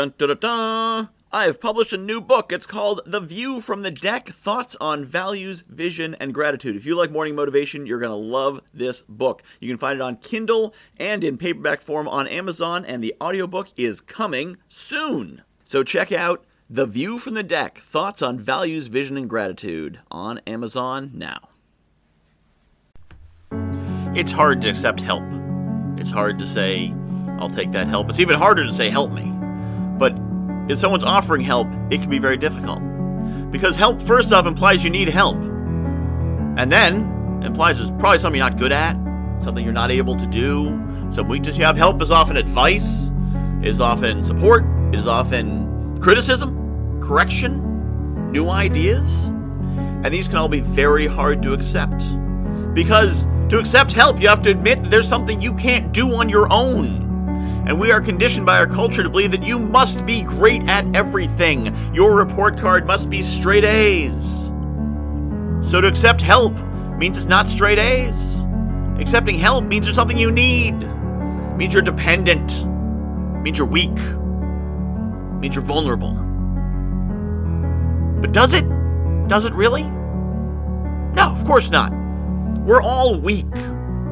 Dun, dun, dun, dun. I have published a new book. It's called The View from the Deck Thoughts on Values, Vision, and Gratitude. If you like morning motivation, you're going to love this book. You can find it on Kindle and in paperback form on Amazon, and the audiobook is coming soon. So check out The View from the Deck Thoughts on Values, Vision, and Gratitude on Amazon now. It's hard to accept help. It's hard to say, I'll take that help. It's even harder to say, help me. But if someone's offering help, it can be very difficult. Because help, first off, implies you need help. And then implies there's probably something you're not good at, something you're not able to do, some weakness you have. Help is often advice, is often support, is often criticism, correction, new ideas. And these can all be very hard to accept. Because to accept help, you have to admit that there's something you can't do on your own and we are conditioned by our culture to believe that you must be great at everything. Your report card must be straight A's. So to accept help means it's not straight A's. Accepting help means there's something you need. means you're dependent. means you're weak. means you're vulnerable. But does it? Does it really? No, of course not. We're all weak.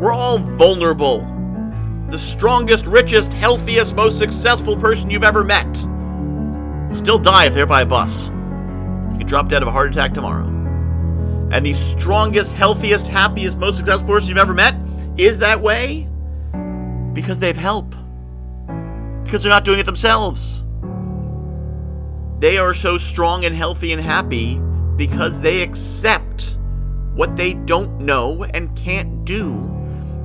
We're all vulnerable the strongest, richest, healthiest, most successful person you've ever met. Still die if they're by a bus. You drop dead of a heart attack tomorrow. And the strongest, healthiest, happiest, most successful person you've ever met is that way because they've help. Because they're not doing it themselves. They are so strong and healthy and happy because they accept what they don't know and can't do.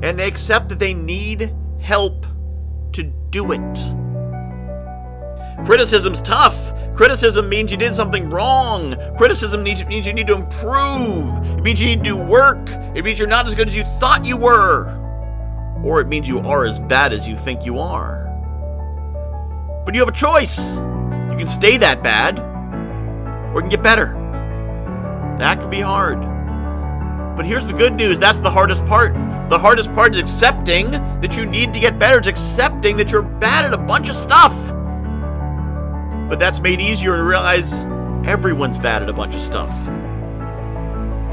And they accept that they need help to do it. Criticism's tough. Criticism means you did something wrong. Criticism means, means you need to improve. It means you need to do work. It means you're not as good as you thought you were. Or it means you are as bad as you think you are. But you have a choice. You can stay that bad, or you can get better. That can be hard. But here's the good news that's the hardest part. The hardest part is accepting that you need to get better. It's accepting that you're bad at a bunch of stuff. But that's made easier to realize everyone's bad at a bunch of stuff.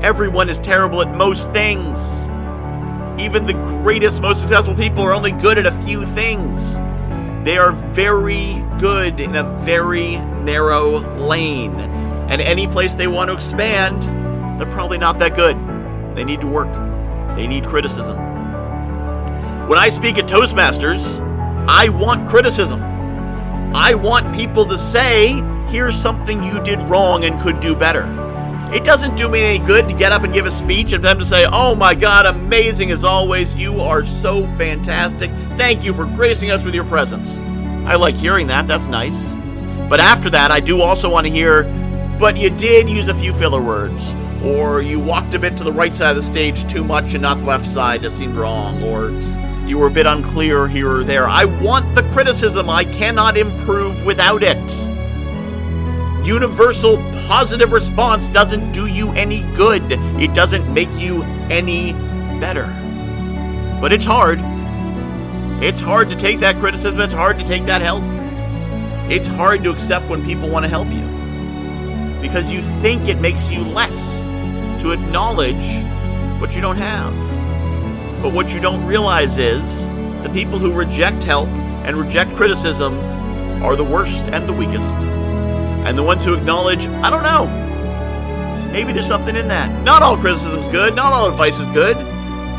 Everyone is terrible at most things. Even the greatest, most successful people are only good at a few things. They are very good in a very narrow lane. And any place they want to expand, they're probably not that good. They need to work. They need criticism. When I speak at Toastmasters, I want criticism. I want people to say, here's something you did wrong and could do better. It doesn't do me any good to get up and give a speech and them to say, oh my God, amazing as always. You are so fantastic. Thank you for gracing us with your presence. I like hearing that. That's nice. But after that, I do also want to hear, but you did use a few filler words or you walked a bit to the right side of the stage too much and not the left side that seemed wrong, or you were a bit unclear here or there. I want the criticism. I cannot improve without it. Universal positive response doesn't do you any good, it doesn't make you any better. But it's hard. It's hard to take that criticism, it's hard to take that help. It's hard to accept when people want to help you because you think it makes you less to acknowledge what you don't have. But what you don't realize is the people who reject help and reject criticism are the worst and the weakest. And the ones who acknowledge, I don't know, maybe there's something in that. Not all criticism's good, not all advice is good.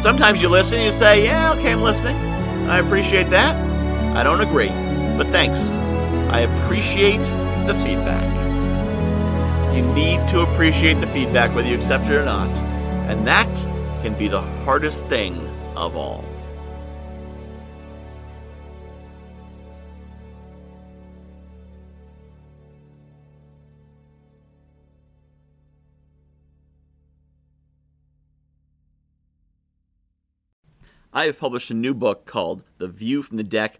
Sometimes you listen and you say, yeah, okay, I'm listening. I appreciate that. I don't agree, but thanks. I appreciate the feedback. You need to appreciate the feedback whether you accept it or not. And that can be the hardest thing of all. I have published a new book called The View from the Deck